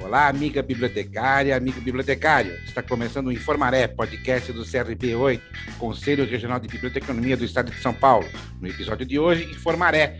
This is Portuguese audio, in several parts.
Olá, amiga bibliotecária, amigo bibliotecário. Está começando o Informaré, podcast do CRB8, Conselho Regional de Biblioteconomia do Estado de São Paulo. No episódio de hoje, Informaré,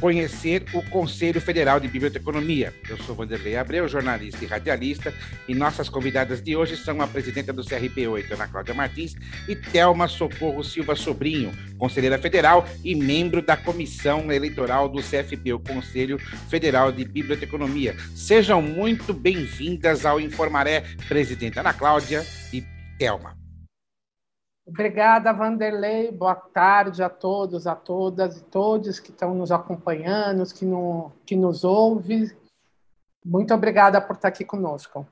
conhecer o Conselho Federal de Biblioteconomia. Eu sou Vanderlei Abreu, jornalista e radialista, e nossas convidadas de hoje são a presidenta do CRP8, Ana Cláudia Martins, e Thelma Socorro Silva Sobrinho, conselheira federal e membro da comissão eleitoral do CFB, o Conselho Federal de Biblioteconomia. Sejam muito bem-vindas ao Informaré, presidenta Ana Cláudia e Thelma. Obrigada, Vanderlei. Boa tarde a todos, a todas e todos que estão nos acompanhando, que, no, que nos ouvem. Muito obrigada por estar aqui conosco.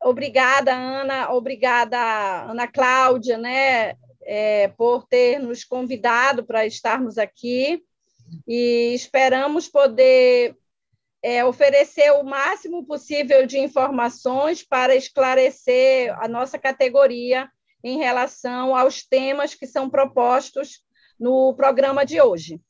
Obrigada, Ana. Obrigada, Ana Cláudia, né, é, por ter nos convidado para estarmos aqui. E esperamos poder é, oferecer o máximo possível de informações para esclarecer a nossa categoria em relação aos temas que são propostos no programa de hoje.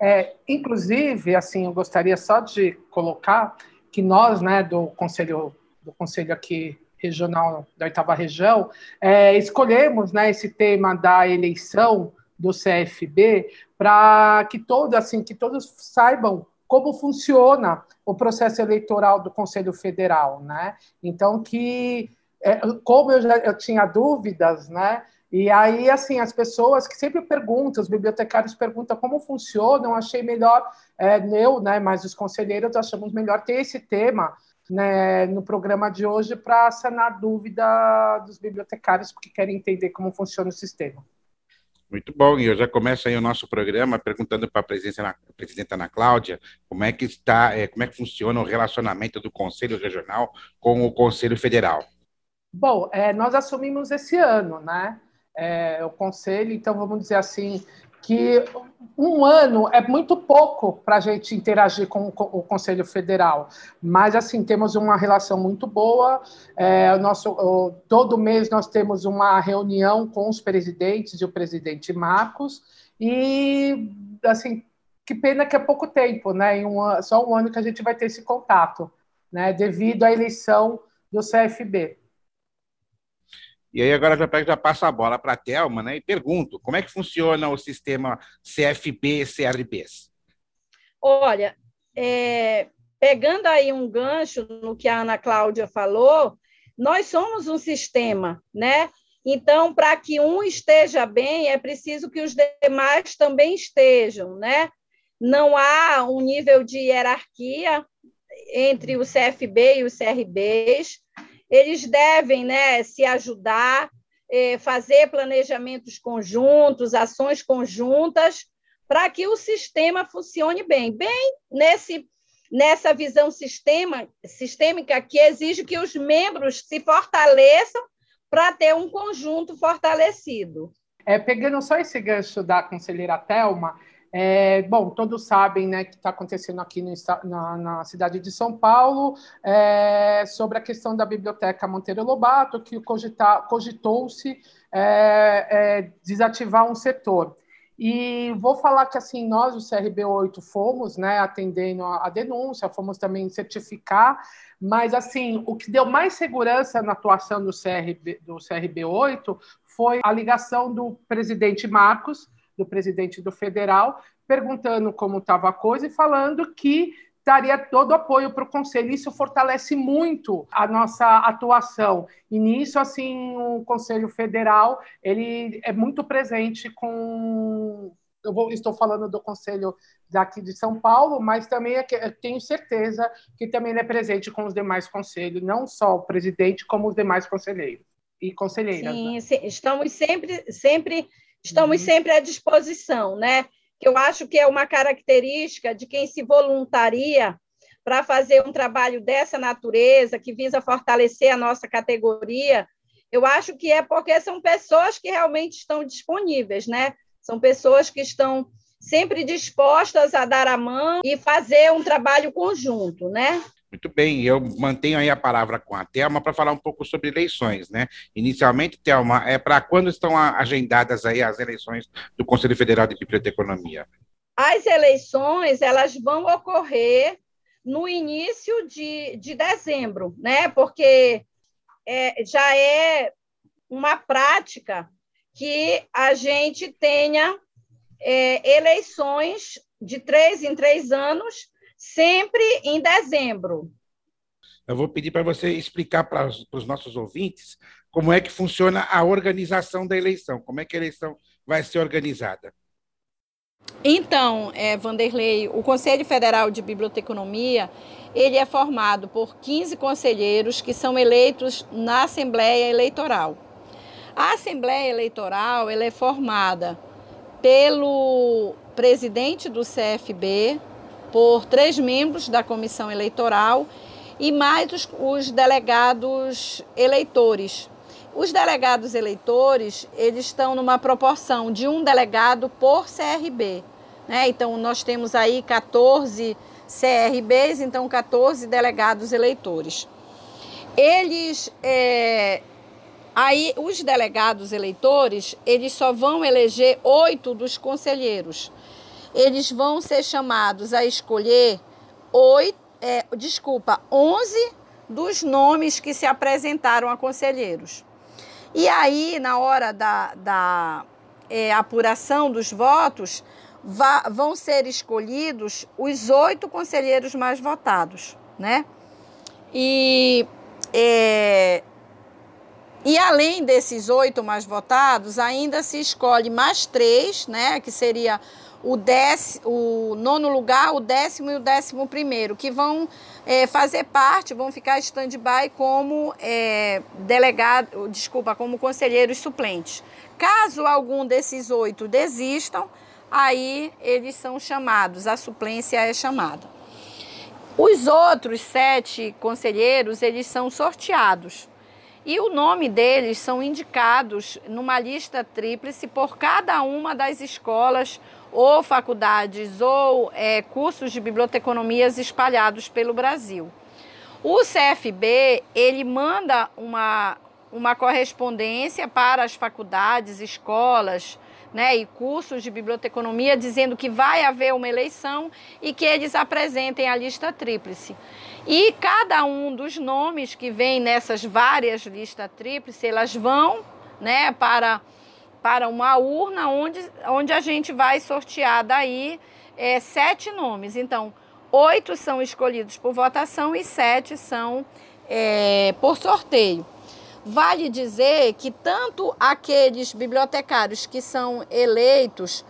É, inclusive, assim, eu gostaria só de colocar que nós, né, do conselho, do conselho aqui regional da oitava região, é, escolhemos, né, esse tema da eleição do CFB para que todos, assim, que todos saibam como funciona o processo eleitoral do Conselho Federal, né? Então que é, como eu já eu tinha dúvidas, né? E aí, assim, as pessoas que sempre perguntam, os bibliotecários perguntam como funciona, eu achei melhor, é, eu, né, mas os conselheiros achamos melhor ter esse tema né, no programa de hoje para sanar dúvida dos bibliotecários que querem entender como funciona o sistema. Muito bom, e eu já começo aí o nosso programa perguntando para a presidenta Ana Cláudia como é que está, é, como é que funciona o relacionamento do Conselho Regional com o Conselho Federal. Bom, é, nós assumimos esse ano, né? É, o conselho, então vamos dizer assim que um ano é muito pouco para a gente interagir com, o Conselho Federal, mas assim temos uma relação muito boa. É, o nosso o, todo mês nós temos uma reunião com os presidentes e o presidente Marcos e assim que pena que é pouco tempo, né? Um, só um ano que a gente vai ter esse contato, né? Devido à eleição do CFB. E aí agora já, já passo a bola para a Thelma né, e pergunto, como é que funciona o sistema CFB-CRBs? Olha, é, pegando aí um gancho no que a Ana Cláudia falou, nós somos um sistema, né? Então, para que um esteja bem, é preciso que os demais também estejam, né? Não há um nível de hierarquia entre o CFB e os CRBs, eles devem né, se ajudar, é, fazer planejamentos conjuntos, ações conjuntas, para que o sistema funcione bem. Bem nesse, nessa visão sistema, sistêmica que exige que os membros se fortaleçam para ter um conjunto fortalecido. É, pegando só esse gancho da conselheira Thelma, é, bom, todos sabem né, que está acontecendo aqui no, na, na, cidade de São Paulo é, sobre a questão da Biblioteca Monteiro Lobato, que cogitou-se é, é, desativar um setor. E vou falar que assim nós, o CRB8, fomos né, atendendo a, denúncia, fomos também certificar, mas assim o que deu mais segurança na atuação do, CRB, do CRB8 foi a ligação do presidente Marcos, do presidente do federal, perguntando como estava a coisa e falando que daria todo o apoio para o conselho. Isso fortalece muito a nossa atuação. E nisso, assim, o Conselho Federal ele é muito presente com. Eu vou, estou falando do Conselho daqui de São Paulo, mas também é tenho certeza que também ele é presente com os demais conselhos, não só o presidente, como os demais conselheiros e conselheiras. Sim, né? estamos sempre, sempre Estamos uhum. sempre à disposição, né? Que eu acho que é uma característica de quem se voluntaria para fazer um trabalho dessa natureza, que visa fortalecer a nossa categoria. Eu acho que é porque são pessoas que realmente estão disponíveis, né? São pessoas que estão sempre dispostas a dar a mão e fazer um trabalho conjunto, né? Muito bem, eu mantenho aí a palavra com a Thelma para falar um pouco sobre eleições, né? Inicialmente, Thelma, é para quando estão agendadas aí as eleições do Conselho Federal de Biblioteconomia? As eleições, elas vão ocorrer no início de, de dezembro, né? Porque é, já é uma prática que a gente tenha é, eleições de três em três anos, sempre em dezembro. Eu vou pedir para você explicar para os nossos ouvintes como é que funciona a organização da eleição, como é que a eleição vai ser organizada. Então, é, Vanderlei, o Conselho Federal de Biblioteconomia, ele é formado por 15 conselheiros que são eleitos na Assembleia Eleitoral. A Assembleia Eleitoral ela é formada pelo presidente do CFB, por três membros da comissão eleitoral e mais os, os delegados eleitores. Os delegados eleitores, eles estão numa proporção de um delegado por CRB. Né? Então, nós temos aí 14 CRBs, então 14 delegados eleitores. Eles, é, aí os delegados eleitores, eles só vão eleger oito dos conselheiros. Eles vão ser chamados a escolher oito, é, desculpa, 11 dos nomes que se apresentaram a conselheiros. E aí, na hora da, da é, apuração dos votos, vão ser escolhidos os oito conselheiros mais votados, né? E, é, e além desses oito mais votados, ainda se escolhe mais três, né? Que seria o, décimo, o nono lugar, o décimo e o décimo primeiro, que vão é, fazer parte, vão ficar stand-by como é, delegado, desculpa, como conselheiros suplentes. Caso algum desses oito desistam, aí eles são chamados, a suplência é chamada. Os outros sete conselheiros, eles são sorteados. E o nome deles são indicados numa lista tríplice por cada uma das escolas ou faculdades ou é, cursos de biblioteconomias espalhados pelo Brasil. O CFB ele manda uma, uma correspondência para as faculdades, escolas, né, e cursos de biblioteconomia dizendo que vai haver uma eleição e que eles apresentem a lista tríplice. E cada um dos nomes que vem nessas várias listas tríplices, elas vão né, para para uma urna onde, onde a gente vai sortear daí é, sete nomes. Então, oito são escolhidos por votação e sete são é, por sorteio. Vale dizer que tanto aqueles bibliotecários que são eleitos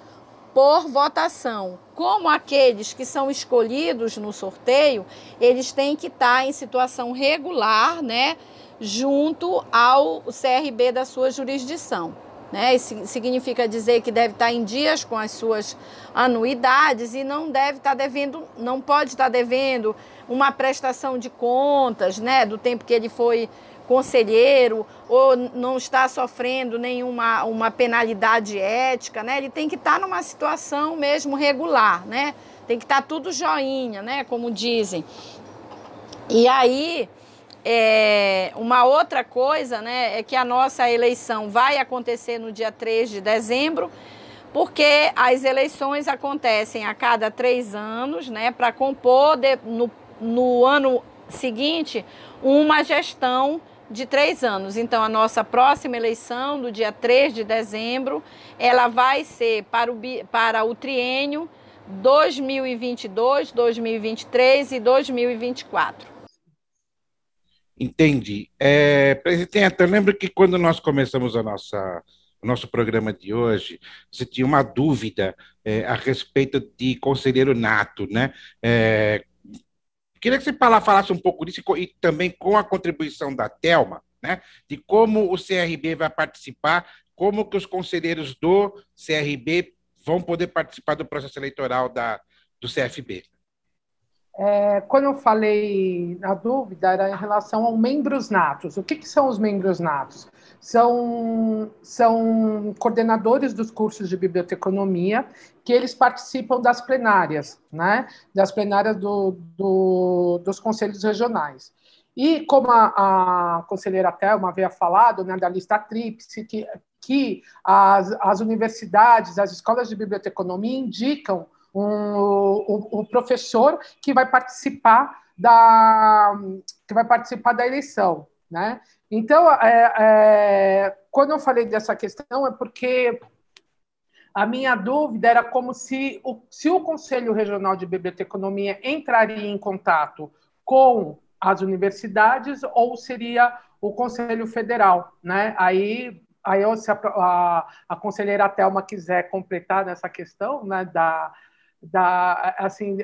por votação, como aqueles que são escolhidos no sorteio, eles têm que estar em situação regular, né, junto ao CRB da sua jurisdição. Né? Isso significa dizer que deve estar em dias com as suas anuidades e não deve estar devendo, não pode estar devendo uma prestação de contas, né, do tempo que ele foi conselheiro ou não está sofrendo nenhuma uma penalidade ética, né? Ele tem que estar numa situação mesmo regular, né? Tem que estar tudo joinha, né, como dizem. E aí, é, uma outra coisa né, é que a nossa eleição vai acontecer no dia 3 de dezembro, porque as eleições acontecem a cada três anos, né, para compor de, no, no ano seguinte uma gestão de três anos. Então, a nossa próxima eleição, do dia 3 de dezembro, ela vai ser para o, para o triênio 2022, 2023 e 2024. Entendi. É, presidente, eu lembro que quando nós começamos a nossa, o nosso programa de hoje, você tinha uma dúvida é, a respeito de conselheiro nato, né? É, queria que você falasse um pouco disso e também com a contribuição da Telma, né? De como o CRB vai participar, como que os conselheiros do CRB vão poder participar do processo eleitoral da, do CFB. É, quando eu falei na dúvida, era em relação aos membros natos. O que, que, são os membros natos? São, são coordenadores dos cursos de biblioteconomia que eles participam das plenárias, né? Das plenárias do, do, dos conselhos regionais. E como a, a conselheira Thelma havia falado, né, da lista tríplice, que, que as, as universidades, as escolas de biblioteconomia indicam um, o, o, professor que vai participar da que vai participar da eleição, né? Então, é, é, quando eu falei dessa questão é porque a minha dúvida era como se o, se o Conselho Regional de Biblioteconomia entraria em contato com as universidades ou seria o Conselho Federal, né? Aí, aí se a, a, a conselheira Thelma quiser completar nessa questão, né, da, da assim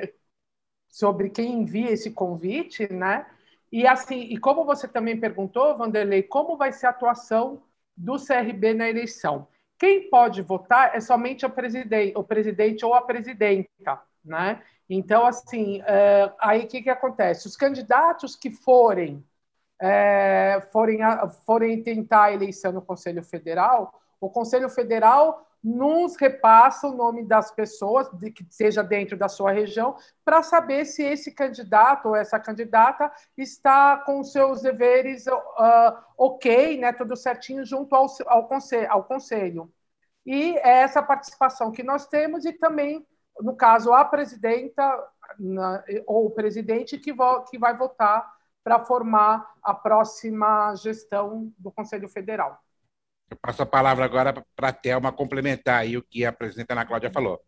sobre quem envia esse convite, né? E assim, e como você também perguntou, Vanderlei, como vai ser a atuação do CRB na eleição? Quem pode votar é somente o presidente, o presidente ou a presidenta, né? Então, assim, é, aí o que, que acontece? Os candidatos que forem, é, forem, forem tentar a eleição no Conselho Federal, o Conselho Federal nos repassa o nome das pessoas, de, que seja dentro da sua região, para saber se esse candidato ou essa candidata está com seus deveres uh, ok, né, tudo certinho, junto ao, ao, conselho, ao conselho. E é essa participação que nós temos, e também, no caso, a presidenta na, ou o presidente que, vo, que vai votar para formar a próxima gestão do Conselho Federal. Eu passo a palavra agora para a Thelma complementar aí o que a presidenta Ana Cláudia falou.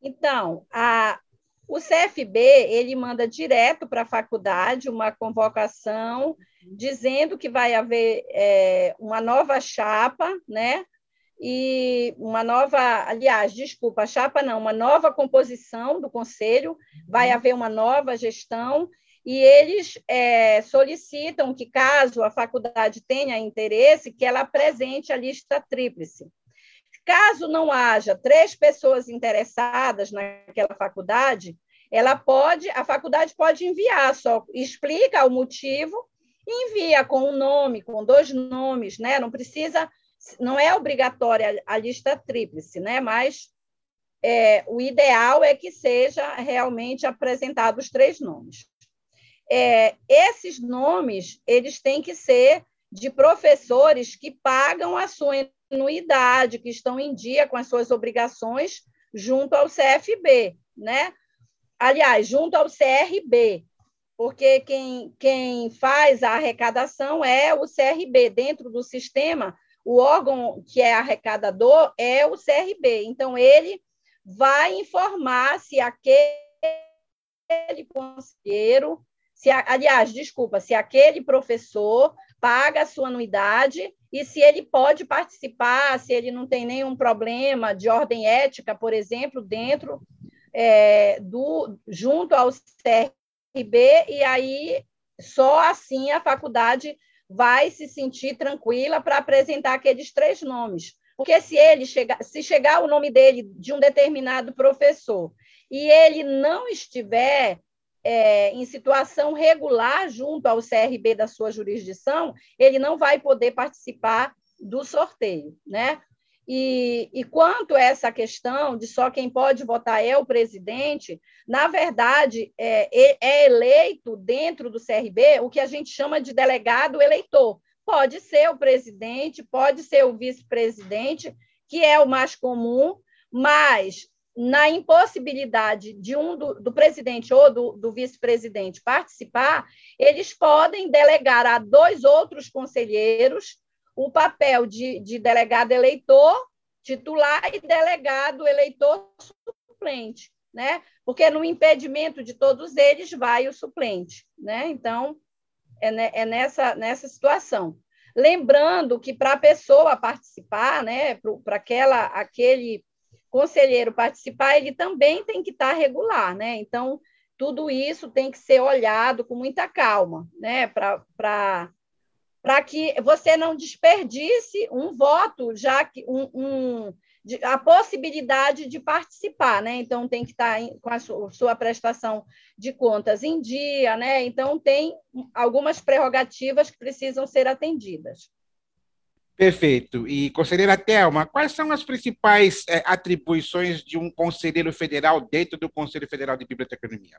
Então, a, o CFB ele manda direto para a faculdade uma convocação dizendo que vai haver é, uma nova chapa, né? E uma nova, aliás, desculpa, chapa não, uma nova composição do conselho, vai haver uma nova gestão e eles é, solicitam que, caso a faculdade tenha interesse, que ela apresente a lista tríplice. Caso não haja três pessoas interessadas naquela faculdade, ela pode, a faculdade pode enviar, só explica o motivo envia com um nome, com dois nomes, né? Não precisa, não é obrigatória a lista tríplice, né? Mas é, o ideal é que seja realmente apresentados três nomes é, esses nomes eles têm que ser de professores que pagam a sua anuidade, que estão em dia com as suas obrigações junto ao CFB, né? Aliás, junto ao CRB, porque quem, quem faz a arrecadação é o CRB. Dentro do sistema, o órgão que é arrecadador é o CRB. Então, ele vai informar se aquele conselheiro se, aliás, desculpa, se aquele professor paga a sua anuidade e se ele pode participar, se ele não tem nenhum problema de ordem ética, por exemplo, dentro é, do junto ao CRB, e aí só assim a faculdade vai se sentir tranquila para apresentar aqueles três nomes. Porque se ele chegar, se chegar o nome dele de um determinado professor e ele não estiver é, em situação regular junto ao CRB da sua jurisdição, ele não vai poder participar do sorteio, né? E, e, quanto a essa questão de só quem pode votar é o presidente, na verdade, é, é eleito dentro do CRB o que a gente chama de delegado eleitor. Pode ser o presidente, pode ser o vice-presidente, que é o mais comum, mas na impossibilidade de um do, do presidente ou do, do vice-presidente participar, eles podem delegar a dois outros conselheiros o papel de, de delegado eleitor titular e delegado eleitor suplente, né? Porque no impedimento de todos eles vai o suplente, né? Então é, é nessa nessa situação. Lembrando que para a pessoa participar, né, para aquela aquele conselheiro participar, ele também tem que estar regular, né? Então, tudo isso tem que ser olhado com muita calma, né? Para que você não desperdice um voto, já que um, um a possibilidade de participar, né? Então tem que estar com a sua prestação de contas em dia, né? Então tem algumas prerrogativas que precisam ser atendidas. Perfeito. E, conselheira Thelma, quais são as principais é, atribuições de um conselheiro federal dentro do Conselho Federal de Biblioteconomia?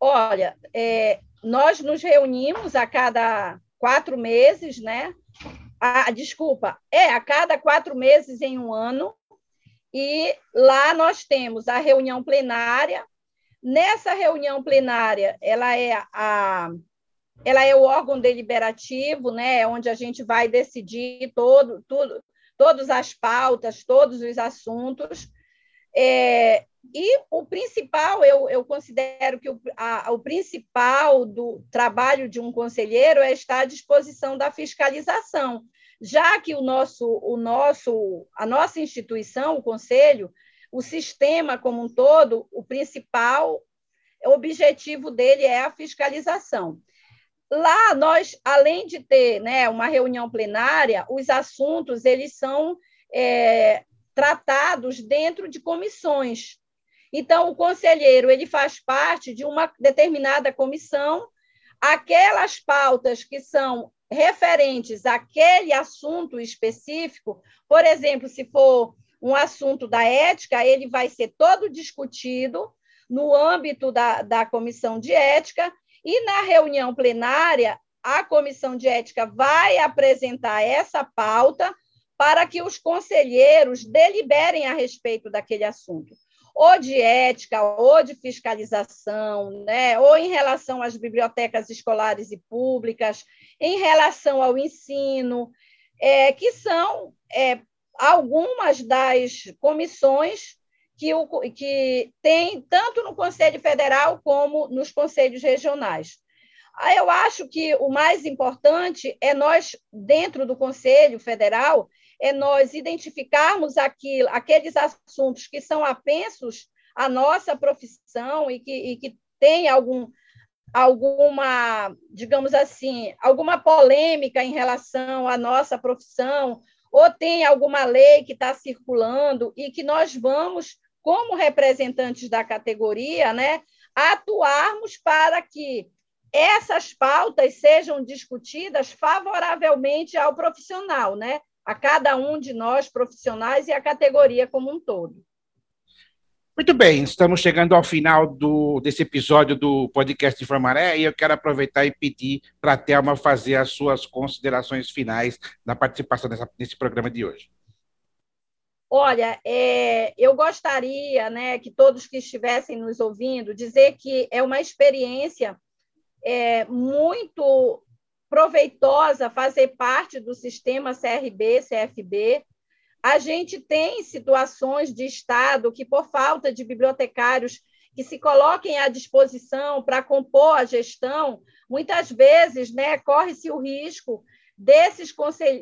Olha, é, nós nos reunimos a cada quatro meses, né? Ah, desculpa, é a cada quatro meses em um ano, e lá nós temos a reunião plenária. Nessa reunião plenária, ela é a ela é o órgão deliberativo, né, onde a gente vai decidir todo, tudo, todas as pautas, todos os assuntos. É, e o principal, eu, eu considero que o, a, o principal do trabalho de um conselheiro é estar à disposição da fiscalização, já que o nosso, o nosso, a nossa instituição, o conselho, o sistema como um todo, o principal objetivo dele é a fiscalização. Lá nós, além de ter né, uma reunião plenária, os assuntos eles são é, tratados dentro de comissões. Então, o conselheiro ele faz parte de uma determinada comissão, aquelas pautas que são referentes àquele assunto específico, por exemplo, se for um assunto da ética, ele vai ser todo discutido no âmbito da, da comissão de ética, e na reunião plenária, a comissão de ética vai apresentar essa pauta para que os conselheiros deliberem a respeito daquele assunto, ou de ética, ou de fiscalização, né? ou em relação às bibliotecas escolares e públicas, em relação ao ensino, é, que são é, algumas das comissões que, o, que tem tanto no Conselho Federal como nos conselhos regionais. Eu acho que o mais importante é nós, dentro do Conselho Federal, é nós identificarmos aquilo, aqueles assuntos que são apensos à nossa profissão e que, e que tem algum, alguma, digamos assim, alguma polêmica em relação à nossa profissão, ou tem alguma lei que está circulando e que nós vamos como representantes da categoria, né, atuarmos para que essas pautas sejam discutidas favoravelmente ao profissional, né, a cada um de nós profissionais e a categoria como um todo. Muito bem, estamos chegando ao final do, desse episódio do podcast de Formaré e eu quero aproveitar e pedir para a Thelma fazer as suas considerações finais na participação dessa, nesse programa de hoje. Olha, é, eu gostaria né, que todos que estivessem nos ouvindo dizer que é uma experiência é, muito proveitosa fazer parte do sistema CRB, CFB. A gente tem situações de Estado que, por falta de bibliotecários que se coloquem à disposição para compor a gestão, muitas vezes né, corre-se o risco desses,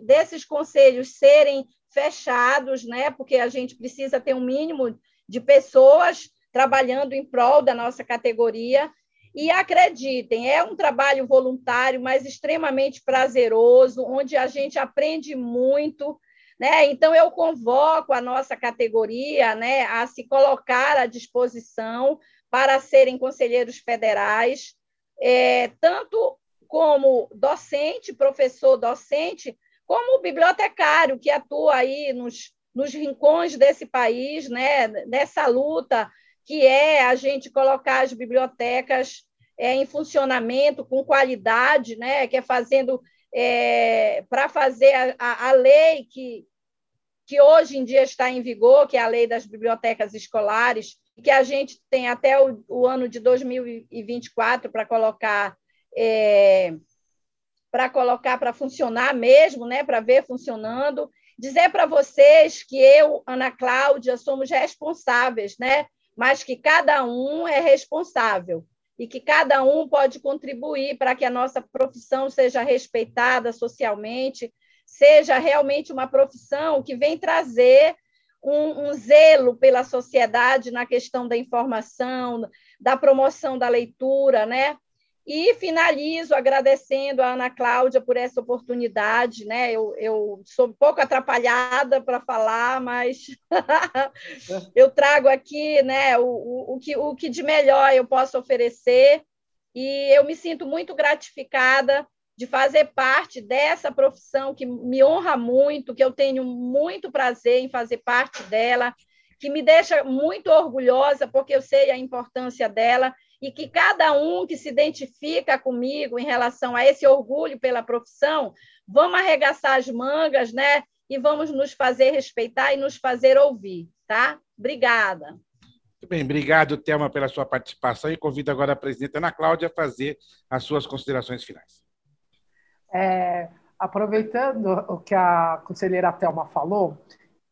desses conselhos serem fechados, né? Porque a gente precisa ter um mínimo de pessoas trabalhando em prol da nossa categoria. E acreditem, é um trabalho voluntário, mas extremamente prazeroso, onde a gente aprende muito. Né? Então, eu convoco a nossa categoria né, a se colocar à disposição para serem conselheiros federais, é, tanto como docente, professor docente, como bibliotecário que atua aí nos, nos rincões desse país, né, nessa luta que é a gente colocar as bibliotecas é, em funcionamento com qualidade, né, que é fazendo é, para fazer a, a, a lei que, que hoje em dia está em vigor, que é a lei das bibliotecas escolares, que a gente tem até o, o ano de 2024 para colocar é, para colocar para funcionar mesmo, né, para ver funcionando. Dizer para vocês que eu, Ana Cláudia, somos responsáveis, né, mas que cada um é responsável e que cada um pode contribuir para que a nossa profissão seja respeitada socialmente, seja realmente uma profissão que vem trazer um, um, zelo pela sociedade na questão da informação, da promoção da leitura, né? E finalizo agradecendo a Ana Cláudia por essa oportunidade. Né? Eu, eu sou um pouco atrapalhada para falar, mas eu trago aqui né, o, o, o, que, o que de melhor eu posso oferecer. E eu me sinto muito gratificada de fazer parte dessa profissão que me honra muito, que eu tenho muito prazer em fazer parte dela, que me deixa muito orgulhosa, porque eu sei a importância dela e que cada um que se identifica comigo em relação a esse orgulho pela profissão, vamos arregaçar as mangas, né? E vamos nos fazer respeitar e nos fazer ouvir. tá? Obrigada. Muito bem, obrigado, Thelma, pela sua participação e convido agora a presidenta Ana Cláudia a fazer as suas considerações finais. É, aproveitando o que a conselheira Thelma falou,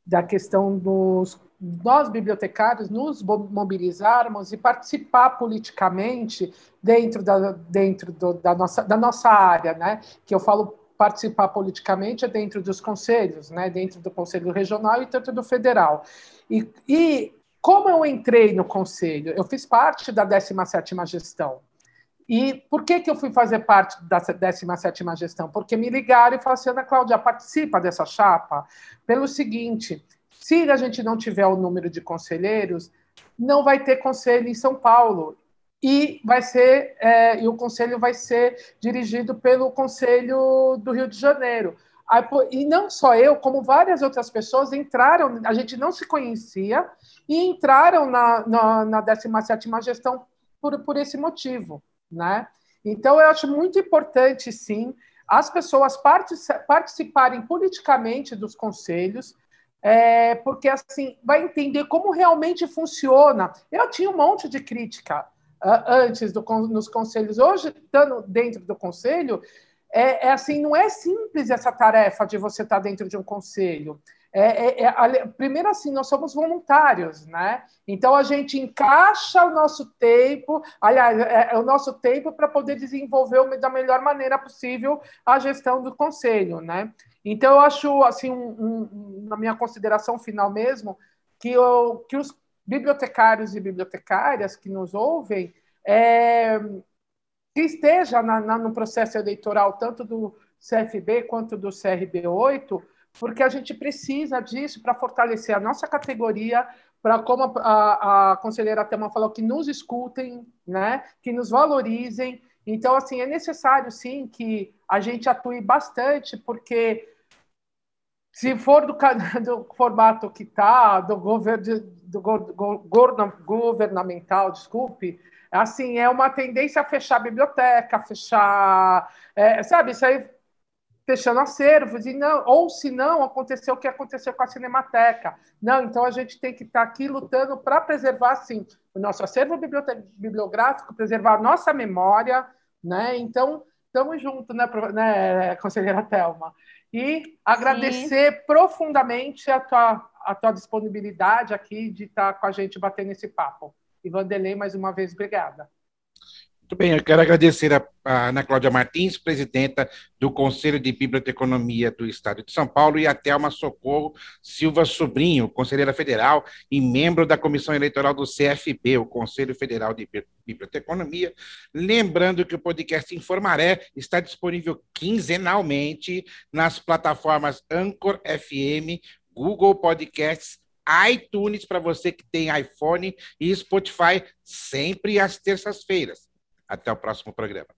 da questão dos nós bibliotecários nos mobilizarmos e participar politicamente dentro da, dentro do, da, nossa, da nossa área, né? Que eu falo participar politicamente é dentro dos conselhos, né? Dentro do conselho regional e tanto do federal. E, e como eu entrei no conselho? Eu fiz parte da 17ª gestão. E por que, que eu fui fazer parte da 17ª gestão? Porque me ligaram e falaram assim, Ana Cláudia, participa dessa chapa pelo seguinte, se a gente não tiver o número de conselheiros, não vai ter conselho em São Paulo. E vai ser é, e o conselho vai ser dirigido pelo Conselho do Rio de Janeiro. E não só eu, como várias outras pessoas entraram, a gente não se conhecia, e entraram na, na, na 17ª gestão por, por esse motivo. Né? Então, eu acho muito importante, sim, as pessoas participarem politicamente dos conselhos, é, porque assim vai entender como realmente funciona. Eu tinha um monte de crítica uh, antes do, nos conselhos. Hoje, estando dentro do conselho, é, é, assim, não é simples essa tarefa de você estar dentro de um conselho. É, é, é, primeiro assim, nós somos voluntários, né? Então a gente encaixa o nosso tempo, aliás, é, o nosso tempo para poder desenvolver da melhor maneira possível a gestão do conselho, né? Então eu acho assim, um, um, na minha consideração final mesmo, que, eu, que os bibliotecários e bibliotecárias que nos ouvem é, que esteja na, na, no processo eleitoral tanto do CFB quanto do CRB8 porque a gente precisa disso para fortalecer a nossa categoria, para, como a, a, a conselheira Tema falou, que nos escutem, né, que nos valorizem. Então, assim, é necessário, sim, que a gente atue bastante, porque se for do, do formato que está, do, governo, do go, governamental, desculpe, assim, é uma tendência a fechar a biblioteca, fechar, é, sabe, isso aí fechando acervos, e não, ou se não, aconteceu o que aconteceu com a Cinemateca. Não, então a gente tem que estar aqui lutando para preservar, sim, o nosso acervo bibliográfico, preservar a nossa memória, né? Então, estamos juntos, né, né, conselheira Thelma? E agradecer sim. profundamente a tua, a tua disponibilidade aqui de estar com a gente batendo esse papo. E Vanderlei, mais uma vez, obrigada. Muito bem, eu quero agradecer a, a Ana Cláudia Martins, presidenta do Conselho de Biblioteconomia do Estado de São Paulo, e a Thelma Socorro Silva Sobrinho, conselheira federal e membro da Comissão Eleitoral do CFB, o Conselho Federal de Biblioteconomia. Lembrando que o podcast Informaré está disponível quinzenalmente nas plataformas Anchor FM, Google Podcasts, iTunes para você que tem iPhone e Spotify sempre às terças-feiras. Até o próximo programa.